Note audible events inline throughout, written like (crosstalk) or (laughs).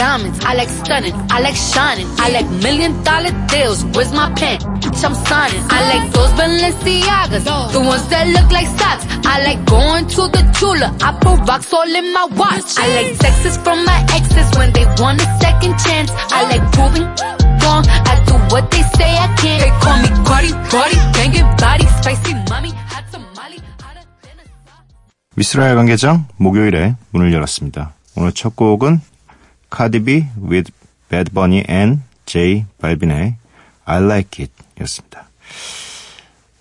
diamonds. I like stunning. I like shining. I like million dollar deals. Where's my pen? I'm signing. I like those Balenciagas, the ones that look like socks. I like going to the Tula. I put rocks all in my watch. I like texts from my exes when they want a second chance. I like proving wrong. I do what they say I can't. They call me Cardi, Cardi, banging body, spicy mommy, hot tamale. 미스라엘 관계장 목요일에 문을 열었습니다. 오늘 첫 곡은 카디비 with Bad Bunny and J 발빈의 I Like It 였습니다.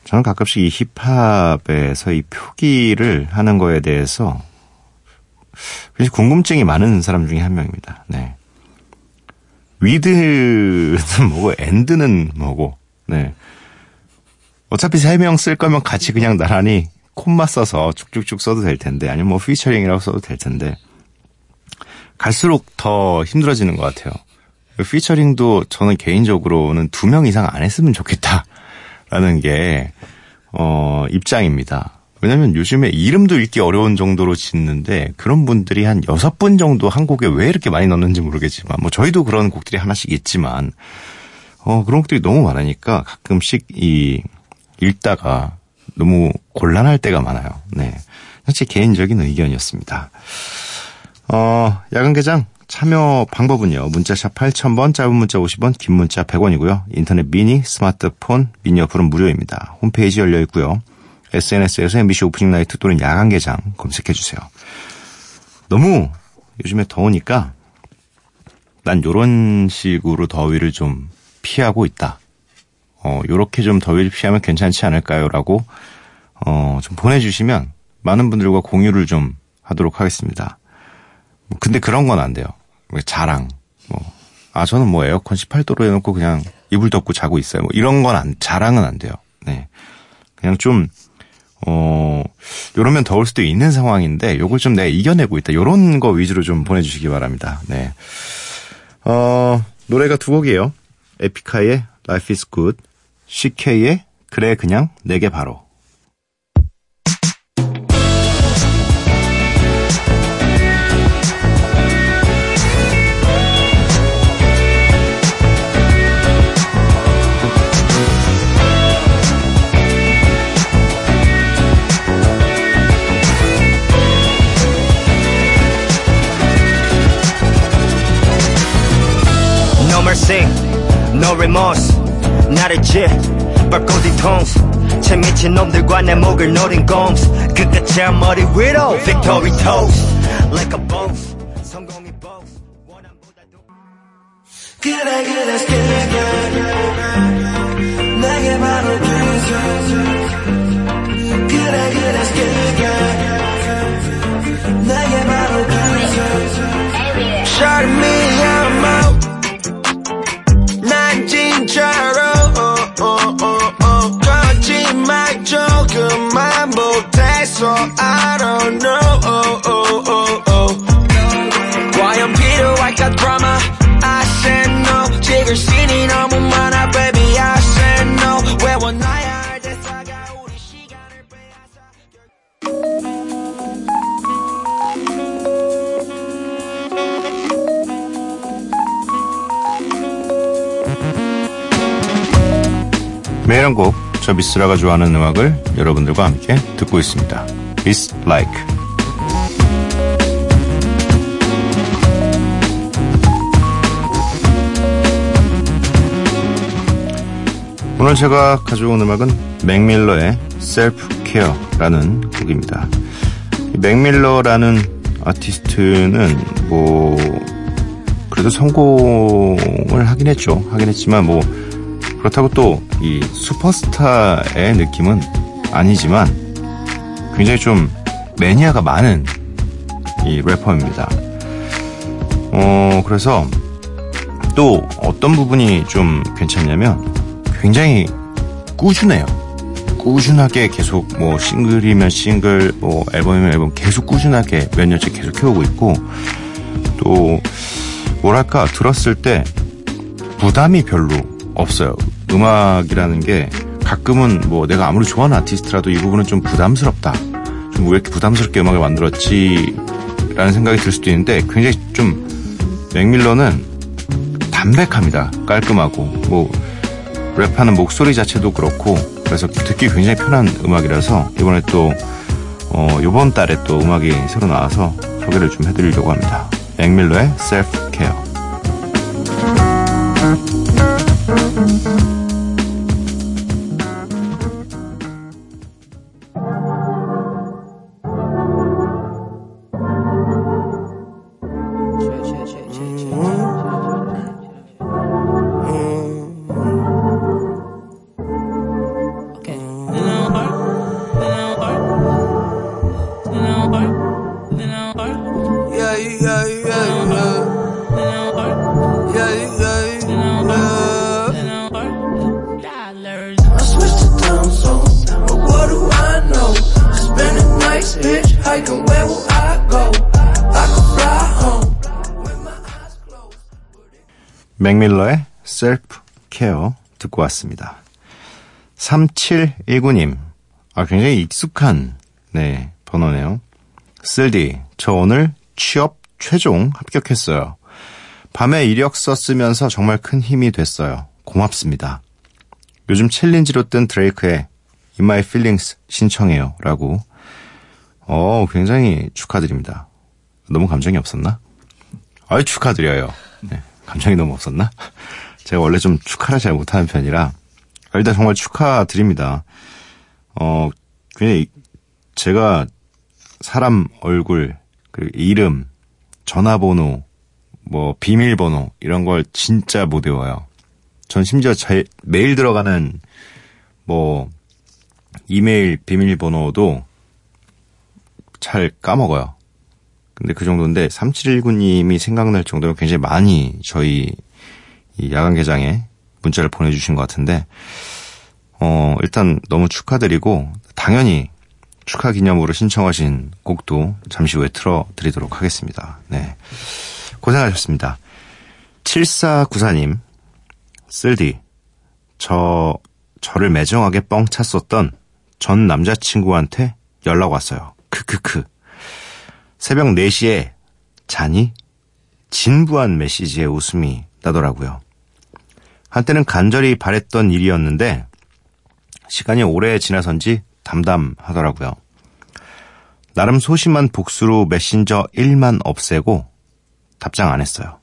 저는 가끔씩 이 힙합에서 이 표기를 하는 거에 대해서 굉장히 궁금증이 많은 사람 중에 한 명입니다. 네. 위드는 뭐고, 엔드는 뭐고, 네. 어차피 세 명 쓸 거면 같이 그냥 나란히 콤마 써서 쭉쭉쭉 써도 될 텐데, 아니면 뭐 피처링이라고 써도 될 텐데, 갈수록 더 힘들어지는 것 같아요. 피처링도 저는 개인적으로는 두 명 이상 안 했으면 좋겠다라는 게, 어, 입장입니다. 왜냐면 요즘에 이름도 읽기 어려운 정도로 짓는데 그런 분들이 한 여섯 분 정도 한 곡에 왜 이렇게 많이 넣는지 모르겠지만 뭐 저희도 그런 곡들이 하나씩 있지만 어 그런 곡들이 너무 많으니까 가끔씩 이 읽다가 너무 곤란할 때가 많아요. 네. 제 개인적인 의견이었습니다. 어, 야간 개장 참여 방법은요. 문자샵 8000번, 짧은 문자 50원, 긴 문자 100원이고요. 인터넷 미니, 스마트폰, 미니 어플은 무료입니다. 홈페이지 열려 있고요. SNS에서 MBC 오프닝 나이트 또는 야간 개장 검색해 주세요. 너무 요즘에 더우니까 난 요런 식으로 더위를 좀 피하고 있다. 어, 요렇게 좀 더위를 피하면 괜찮지 않을까요? 라고, 어, 좀 보내주시면 많은 분들과 공유를 좀 하도록 하겠습니다. 근데 그런 건 안 돼요. 뭐 자랑. 뭐, 아, 저는 뭐 에어컨 18도로 해놓고 그냥 이불 덮고 자고 있어요. 뭐 이런 건 안, 자랑은 안 돼요. 네. 그냥 좀, 어, 요러면 더울 수도 있는 상황인데, 요걸 좀 내가 이겨내고 있다. 요런 거 위주로 좀 보내주시기 바랍니다. 네. 어, 노래가 두 곡이에요. 에픽하의 Life is Good, CK의 그래 그냥 내게 바로. No remorse 나를 지 밟고 뒤통수 채 미친 놈들과 내 목을 노린 곰스 끝까지 머리 위로 victory toast. Like a boss 성공이 boss. 원한보다도 그래 그래 그래 내게 바로 그래 저 미스라가 좋아하는 음악을 여러분들과 함께 듣고 있습니다. Miss Like. 오늘 제가 가져온 음악은 맥밀러의 Self Care라는 곡입니다. 맥밀러라는 아티스트는 뭐 그래도 성공을 하긴 했죠. 하긴 했지만 뭐 그렇다고 또 이 슈퍼스타의 느낌은 아니지만 굉장히 좀 매니아가 많은 이 래퍼입니다. 어, 그래서 또 어떤 부분이 좀 괜찮냐면 굉장히 꾸준해요. 꾸준하게 계속 뭐 싱글이면 싱글, 뭐 앨범이면 앨범 계속 꾸준하게 몇 년째 계속 해오고 있고 또 뭐랄까 들었을 때 부담이 별로 없어요. 음악이라는 게 가끔은 뭐 내가 아무리 좋아하는 아티스트라도 이 부분은 좀 부담스럽다. 좀 왜 이렇게 부담스럽게 음악을 만들었지? 라는 생각이 들 수도 있는데 굉장히 좀 맥밀러는 담백합니다. 깔끔하고 뭐 랩하는 목소리 자체도 그렇고 그래서 듣기 굉장히 편한 음악이라서 이번에 또 어, 이번 달에 또 음악이 새로 나와서 소개를 좀 해드리려고 합니다. 맥밀러의 Self Care. 맥밀러의 Self Care 듣고 왔습니다. 3719님. 아, 굉장히 익숙한, 네, 번호네요. 쓸디, 저 오늘 취업 최종 합격했어요. 밤에 이력서 쓰면서 정말 큰 힘이 됐어요. 고맙습니다. 요즘 챌린지로 뜬 드레이크의 In My Feelings 신청해요. 라고. 어, 굉장히 축하드립니다. 너무 감정이 없었나? 아유, 축하드려요. 네, 감정이 너무 없었나? 제가 원래 좀 축하를 잘 못하는 편이라 일단 정말 축하드립니다. 어, 굉장히 제가 사람 얼굴, 그리고 이름, 전화번호, 뭐 비밀번호 이런 걸 진짜 못 외워요. 전 심지어 제 매일 들어가는 뭐 이메일 비밀번호도 잘 까먹어요. 근데 그 정도인데 3719님이 생각날 정도면 굉장히 많이 저희 이 야간 개장에 문자를 보내주신 것 같은데 어 일단 너무 축하드리고 당연히 축하 기념으로 신청하신 곡도 잠시 후에 틀어드리도록 하겠습니다. 네 고생하셨습니다. 7494님 쓸디 저 저를 매정하게 뻥 찼었던 전 남자친구한테 연락 왔어요. 크크크 새벽 4시에 자니? 진부한 메시지에 웃음이 나더라고요. 한때는 간절히 바랬던 일이었는데 시간이 오래 지나선지 담담하더라고요. 나름 소심한 복수로 메신저 1만 없애고 답장 안 했어요.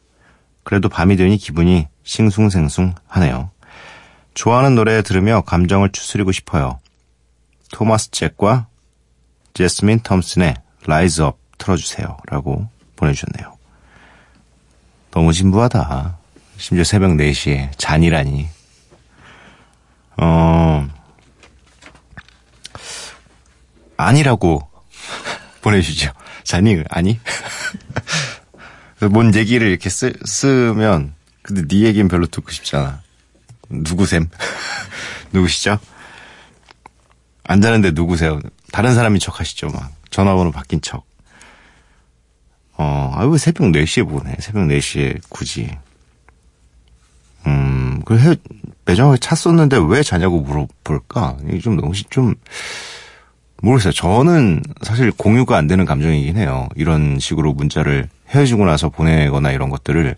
그래도 밤이 되니 기분이 싱숭생숭 하네요. 좋아하는 노래 들으며 감정을 추스리고 싶어요. 토마스 잭과 제스민 톰슨의 Rise Up 틀어주세요. 라고 보내주셨네요. 너무 진부하다. 심지어 새벽 4시에 잔이라니. 어, 아니라고 (laughs) 보내주죠. 잔이, 아니? (laughs) 뭔 얘기를 이렇게 쓰, 쓰면, 근데 네 얘기는 별로 듣고 싶잖아. 누구셈? (laughs) 누구시죠? 안 자는데 누구세요? 다른 사람인 척 하시죠, 막. 전화번호 바뀐 척. 어, 아유, 새벽 4시에 보내. 새벽 4시에 굳이. 음, 그 해, 매정하게 찼었는데 왜 자냐고 물어볼까? 이게 좀 너무, 좀, 모르겠어요. 저는 사실 공유가 안 되는 감정이긴 해요. 이런 식으로 문자를 헤어지고 나서 보내거나 이런 것들을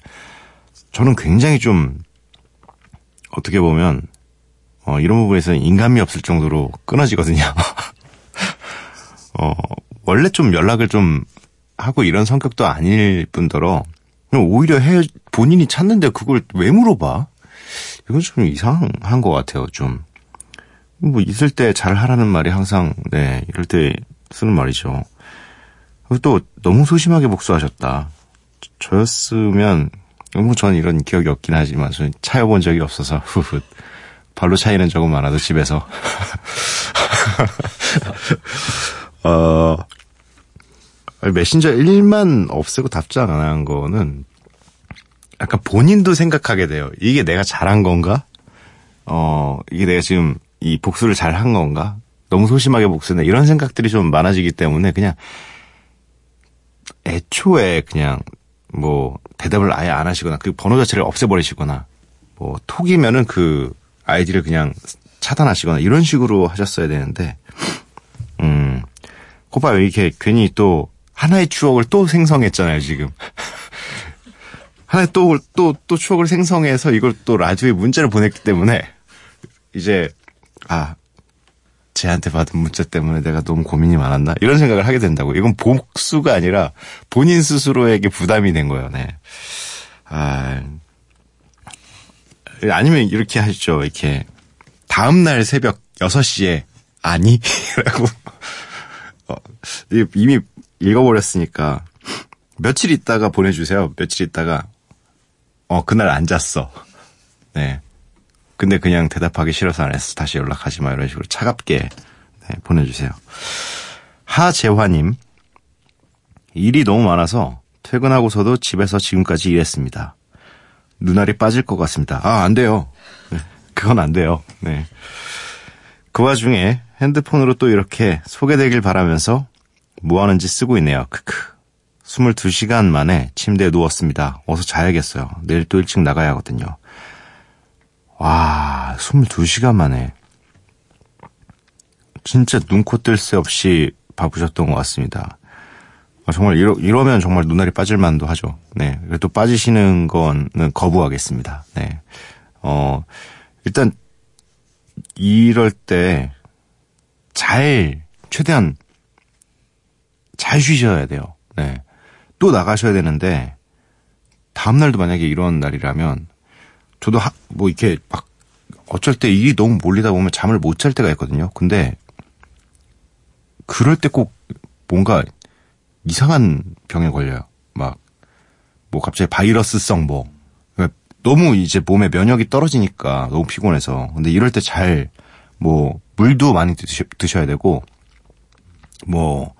저는 굉장히 좀, 어떻게 보면, 어, 이런 부분에서는 인감이 없을 정도로 끊어지거든요. (laughs) 어, 원래 좀 연락을 좀 하고 이런 성격도 아닐 뿐더러 오히려 해 본인이 찾는데 그걸 왜 물어봐? 이건 좀 이상한 것 같아요. 좀 뭐 있을 때 잘 하라는 말이 항상 네 이럴 때 쓰는 말이죠. 또 너무 소심하게 복수하셨다. 저였으면 뭐 저는 이런 기억이 없긴 하지만 차여본 적이 없어서 후훗 발로 차이는 조금 많아도 집에서 (laughs) 어 메신저 1만 없애고 답장 안 한 거는 약간 본인도 생각하게 돼요. 이게 내가 잘한 건가? 어, 이게 내가 지금 이 복수를 잘 한 건가? 너무 소심하게 복수했나? 이런 생각들이 좀 많아지기 때문에 그냥 애초에 그냥 뭐 대답을 아예 안 하시거나 그 번호 자체를 없애버리시거나 뭐 톡이면은 그 아이디를 그냥 차단하시거나 이런 식으로 하셨어야 되는데 음 코파 이렇게 괜히 또 하나의 추억을 또 생성했잖아요 지금 (laughs) 하나의 또 또 또 추억을 생성해서 이걸 또 라디오에 문자를 보냈기 때문에 이제 아 쟤한테 받은 문자 때문에 내가 너무 고민이 많았나 이런 생각을 하게 된다고 이건 복수가 아니라 본인 스스로에게 부담이 된 거예요. 네. 아 아니면 이렇게 하시죠. 이렇게 다음 날 새벽 6시에 아니? (laughs) 라고 어, 이미 읽어버렸으니까 며칠 있다가 보내주세요. 며칠 있다가 어 그날 안 잤어. 네. 근데 그냥 대답하기 싫어서 안 했어. 다시 연락하지 마. 이런 식으로 차갑게 네, 보내주세요. 하재화님, 일이 너무 많아서 퇴근하고서도 집에서 지금까지 일했습니다. 눈알이 빠질 것 같습니다. 아, 안 돼요. 네, 그건 안 돼요. 네. 그 와중에 핸드폰으로 또 이렇게 소개되길 바라면서 뭐 하는지 쓰고 있네요. 크크. 22시간 만에 침대에 누웠습니다. 어서 자야겠어요. 내일 또 일찍 나가야 하거든요. 와, 22시간 만에. 진짜 눈코 뜰 새 없이 바쁘셨던 것 같습니다. 아, 정말 이러, 이러면 정말 눈알이 빠질 만도 하죠. 네. 그래도 빠지시는 거는 거부하겠습니다. 네. 어, 일단, 이럴 때, 잘, 최대한, 잘 쉬셔야 돼요. 네. 또 나가셔야 되는데, 다음날도 만약에 이런 날이라면, 저도 하, 뭐 이렇게 막 어쩔 때 일이 너무 몰리다 보면 잠을 못 잘 때가 있거든요. 근데 그럴 때 꼭 뭔가 이상한 병에 걸려요. 막 뭐 갑자기 바이러스성 뭐 그러니까 너무 이제 몸에 면역이 떨어지니까 너무 피곤해서 근데 이럴 때 잘 뭐 물도 많이 드셔, 드셔야 되고 뭐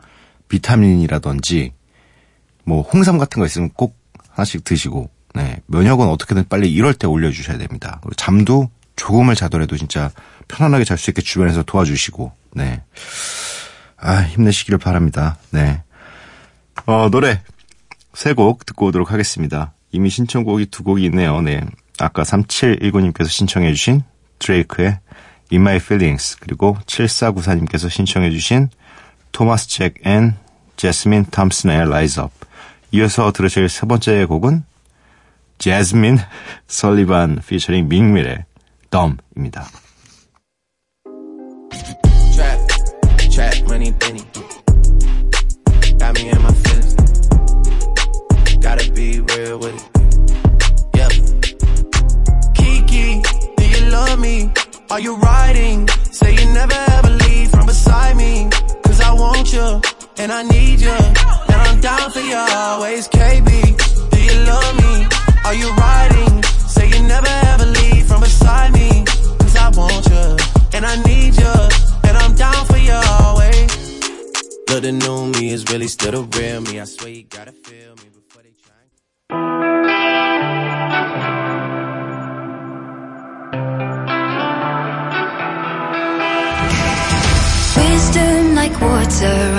비타민이라든지 뭐 홍삼 같은 거 있으면 꼭 하나씩 드시고 네, 면역은 어떻게든 빨리 이럴 때 올려주셔야 됩니다. 그리고 잠도 조금을 자더라도 진짜 편안하게 잘 수 있게 주변에서 도와주시고, 네. 아, 힘내시기를 바랍니다. 네. 어, 노래 세 곡 듣고 오도록 하겠습니다. 이미 신청곡이 두 곡이 있네요. 네. 아까 3719님께서 신청해 주신 드레이크의 In My Feelings, 그리고 7494님께서 신청해 주신 토마스 잭 and 제스민 탐슨의 Rise Up. 이어서 들으실 세 번째 곡은 제스민 설리반 피처링 믹밀의 Dumb입니다. Trap, trap, money, penny.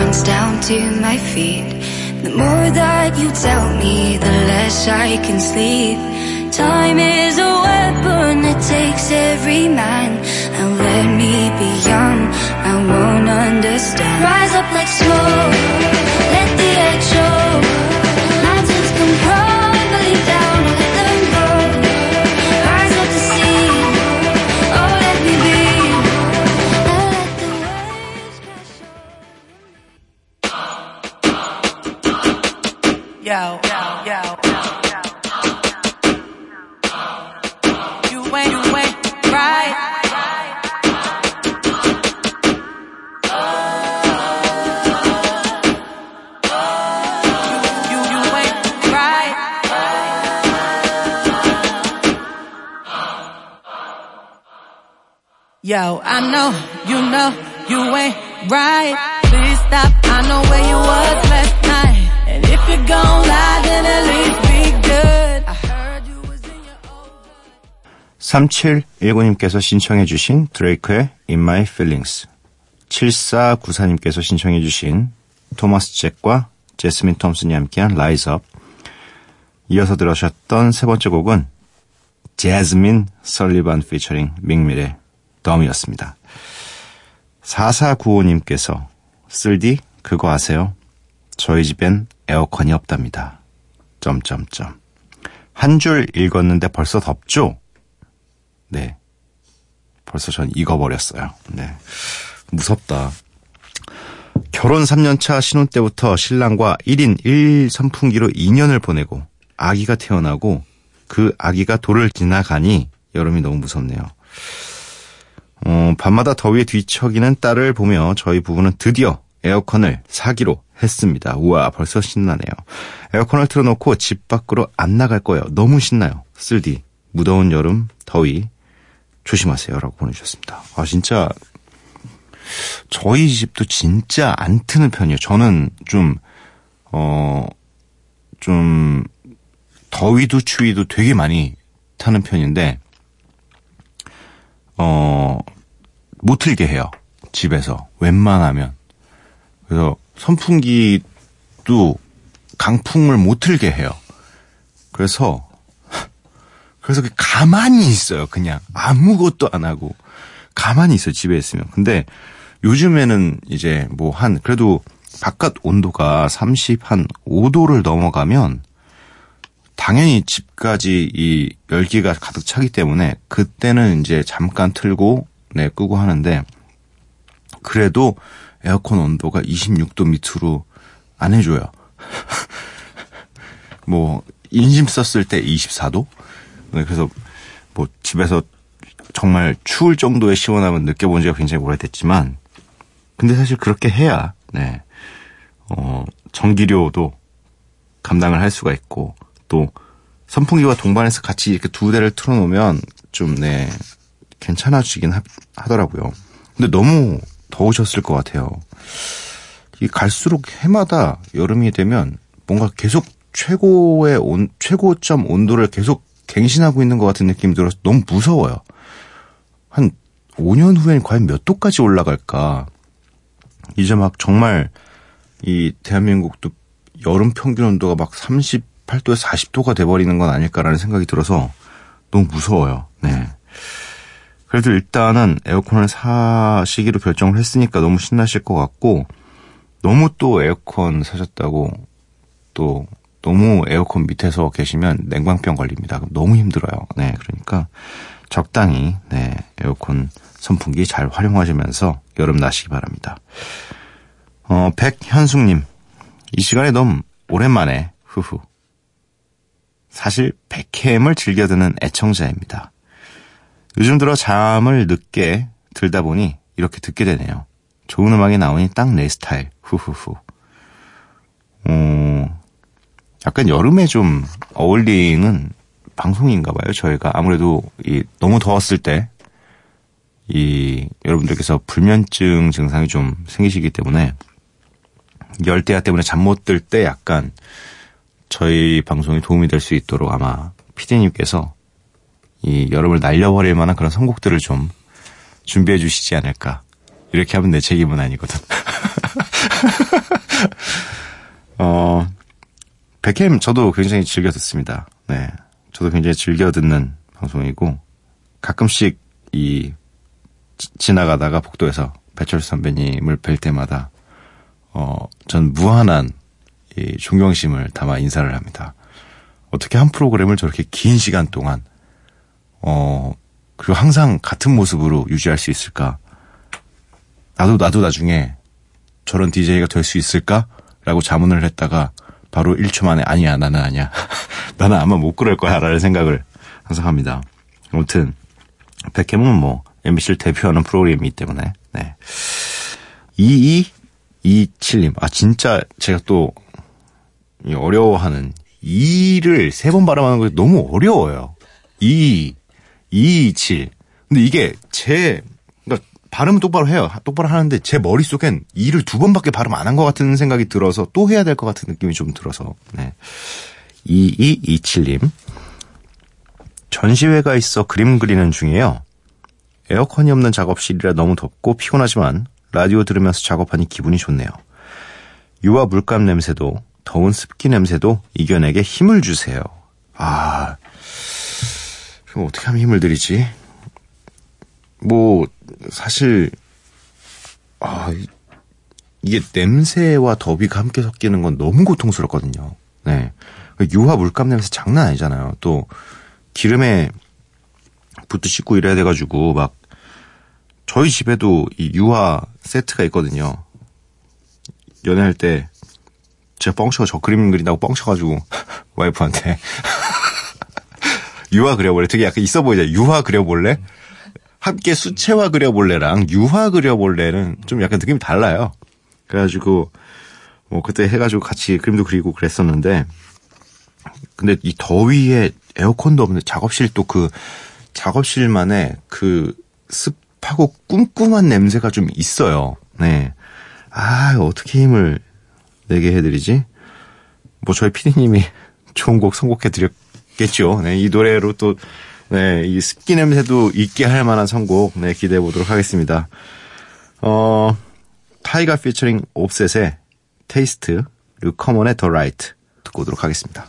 Runs down to my feet. The more that you tell me, the less I can sleep. Time is a weapon that takes every man. And let me be young, I won't understand. Rise up like smoke, Yo, I know, you know, you ain't right. Please stop, I know where you was last night. And if you're gon' lie, then at least be good. I heard you 3719님께서 신청해 주신 드레이크의 In My Feelings. 7494님께서 신청해 주신 토마스 잭과 제스민 톰슨이 함께한 Rise Up. 이어서 들으셨던 세 번째 곡은 제즈민 설리반 피처링 믹밀의 덤이었습니다. 4495님께서 쓸디 그거 아세요? 저희 집엔 에어컨이 없답니다. 점점점. 한 줄 읽었는데 벌써 덥죠? 네. 벌써 전 익어버렸어요. 네. 무섭다. 결혼 3년차 신혼 때부터 신랑과 1인 1 선풍기로 2년을 보내고 아기가 태어나고 그 아기가 돌을 지나가니 여름이 너무 무섭네요. 어, 밤마다 더위에 뒤척이는 딸을 보며 저희 부부는 드디어 에어컨을 사기로 했습니다. 우와, 벌써 신나네요. 에어컨을 틀어놓고 집 밖으로 안 나갈 거예요. 너무 신나요. 쓸디. 무더운 여름, 더위, 조심하세요. 라고 보내주셨습니다. 아, 진짜, 저희 집도 진짜 안 트는 편이에요. 저는 좀, 어, 좀, 더위도 추위도 되게 많이 타는 편인데, 어, 못 틀게 해요. 집에서. 웬만하면. 그래서 선풍기도 강풍을 못 틀게 해요. 그래서, 그래서 가만히 있어요. 그냥 아무것도 안 하고. 가만히 있어요. 집에 있으면. 근데 요즘에는 이제 뭐 한, 그래도 바깥 온도가 30, 한 5도를 넘어가면 당연히 집까지 이 열기가 가득 차기 때문에 그때는 이제 잠깐 틀고 네 끄고 하는데 그래도 에어컨 온도가 26도 밑으로 안 해줘요. (laughs) 뭐 인심 썼을 때 24도. 네, 그래서 뭐 집에서 정말 추울 정도의 시원함은 느껴본 지가 굉장히 오래됐지만 근데 사실 그렇게 해야 네. 어, 전기료도 감당을 할 수가 있고 또 선풍기와 동반해서 같이 이렇게 두 대를 틀어놓으면 좀 네 괜찮아지긴 하, 하더라고요. 근데 너무 더우셨을 것 같아요. 이 갈수록 해마다 여름이 되면 뭔가 계속 최고의 온 최고점 온도를 계속 갱신하고 있는 것 같은 느낌이 들어서 너무 무서워요. 한 5년 후엔 과연 몇 도까지 올라갈까? 이제 막 정말 이 대한민국도 여름 평균 온도가 막 38도에서 40도가 돼버리는 건 아닐까라는 생각이 들어서 너무 무서워요. 네. 그래도 일단은 에어컨을 사시기로 결정을 했으니까 너무 신나실 것 같고 너무 또 에어컨 사셨다고 또 너무 에어컨 밑에서 계시면 냉방병 걸립니다. 너무 힘들어요. 네, 그러니까 적당히 네 에어컨 선풍기 잘 활용하시면서 여름 나시기 바랍니다. 어, 백현숙님 이 시간에 너무 오랜만에 후후 사실 백캠을 즐겨 듣는 애청자입니다. 요즘 들어 잠을 늦게 들다 보니 이렇게 듣게 되네요. 좋은 음악이 나오니 딱 내 스타일. 후후후. 어, 약간 여름에 좀 어울리는 방송인가 봐요. 저희가 아무래도 이 너무 더웠을 때 이 여러분들께서 불면증 증상이 좀 생기시기 때문에 열대야 때문에 잠 못 들 때 약간 저희 방송이 도움이 될 수 있도록 아마 피디님께서 이 여름을 날려버릴 만한 그런 선곡들을 좀 준비해 주시지 않을까. 이렇게 하면 내 책임은 아니거든. (laughs) 어, 백캠 저도 굉장히 즐겨 듣습니다. 네. 저도 굉장히 즐겨 듣는 방송이고, 가끔씩 이, 지, 지나가다가 복도에서 배철수 선배님을 뵐 때마다, 어, 전 무한한 이 존경심을 담아 인사를 합니다. 어떻게 한 프로그램을 저렇게 긴 시간 동안 어, 그리고 항상 같은 모습으로 유지할 수 있을까? 나도, 나도 나중에 저런 DJ가 될 수 있을까? 라고 자문을 했다가 바로 1초 만에 아니야, 나는 아니야. (laughs) 나는 아마 못 그럴 거야. 라는 생각을 항상 합니다. 아무튼, 백캠은 뭐, MBC를 대표하는 프로그램이기 때문에, 네. 2227님. 아, 진짜 제가 또, 어려워하는, 2를 세 번 발음하는 거 너무 어려워요. 2, 227. 근데 이게 제, 그러니까 발음은 똑바로 해요. 똑바로 하는데 제 머릿속엔 2를 두 번밖에 발음 안 한 것 같은 생각이 들어서 또 해야 될 것 같은 느낌이 좀 들어서, 네. 2227님. 전시회가 있어 그림 그리는 중이에요. 에어컨이 없는 작업실이라 너무 덥고 피곤하지만 라디오 들으면서 작업하니 기분이 좋네요. 유화 물감 냄새도 더운 습기 냄새도 이겨내게 힘을 주세요. 아, 그럼 어떻게 하면 힘을 드리지? 뭐 사실 아 이- 이게 냄새와 더위가 함께 섞이는 건 너무 고통스럽거든요. 네. 유화 물감 냄새 장난 아니잖아요. 또 기름에 붓도 씻고 이래야 돼가지고 막 저희 집에도 이 유화 세트가 있거든요. 연애할 때 제가 뻥쳐 저 그림 그린다고 뻥쳐가지고 (laughs) 와이프한테 (laughs) 유화 그려볼래? 되게 약간 있어 보이잖아요. 유화 그려볼래? 함께 수채화 그려볼래랑 유화 그려볼래는 좀 약간 느낌이 달라요. 그래가지고 뭐 그때 해가지고 같이 그림도 그리고 그랬었는데 근데 이 더위에 에어컨도 없는데 작업실 또 그 작업실만의 그 습하고 쿰쿰한 냄새가 좀 있어요. 네. 아, 어떻게 힘을 내게 해드리지? 뭐 저희 피디님이 (laughs) 좋은 곡 선곡해 드렸겠죠. 네, 이 노래로 또, 네, 이 습기 냄새도 있게 할 만한 선곡, 네, 기대해 보도록 하겠습니다. 어, 타이가 피처링 옵셋의 테이스트, 그리고 커먼의 더 라이트 듣고 오도록 하겠습니다.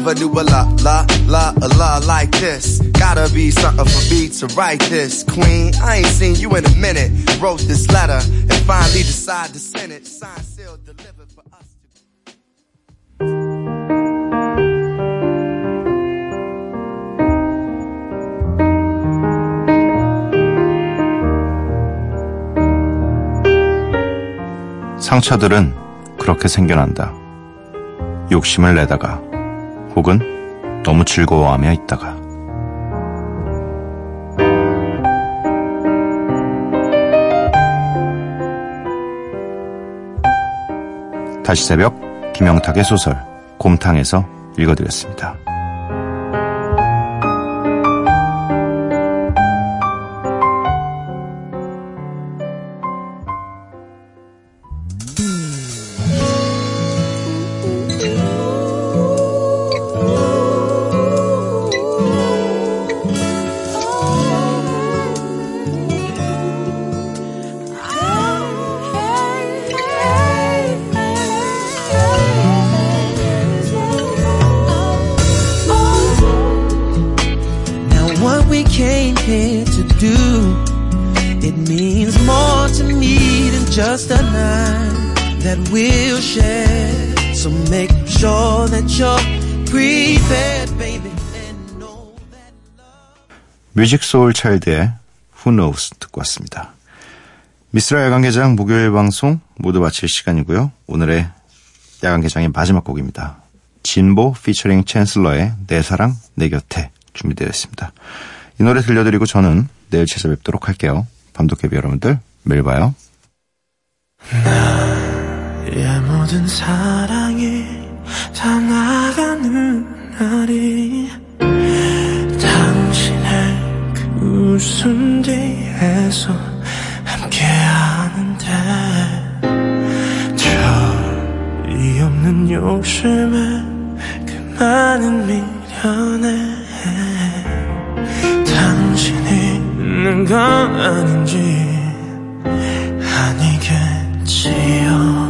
never knew a la, la, la, a la like this. Gotta be something for me to write this. Queen, I ain't seen you in a minute. Wrote this letter and finally decided to send it. Signed, sealed, delivered for us. 상처들은 그렇게 생겨난다. 욕심을 내다가 혹은 너무 즐거워하며 있다가 다시 새벽 김영탁의 소설 곰탕에서 읽어드렸습니다. 뮤직 소울 차일드의 Who Knows 듣고 왔습니다. 미스라 야간개장 목요일 방송 모두 마칠 시간이고요. 오늘의 야간개장의 마지막 곡입니다. 진보 피처링 챈슬러의 내 사랑 내 곁에 준비되어 있습니다. 이 노래 들려드리고 저는 내일 찾아뵙도록 할게요. 밤도깨비 여러분들 매일 봐요. 의 모든 사랑이 다 나가는 날이 웃음 뒤에서 함께하는데 저이 없는 욕심에 그 많은 미련에 당신이 있는 건 아닌지 아니겠지요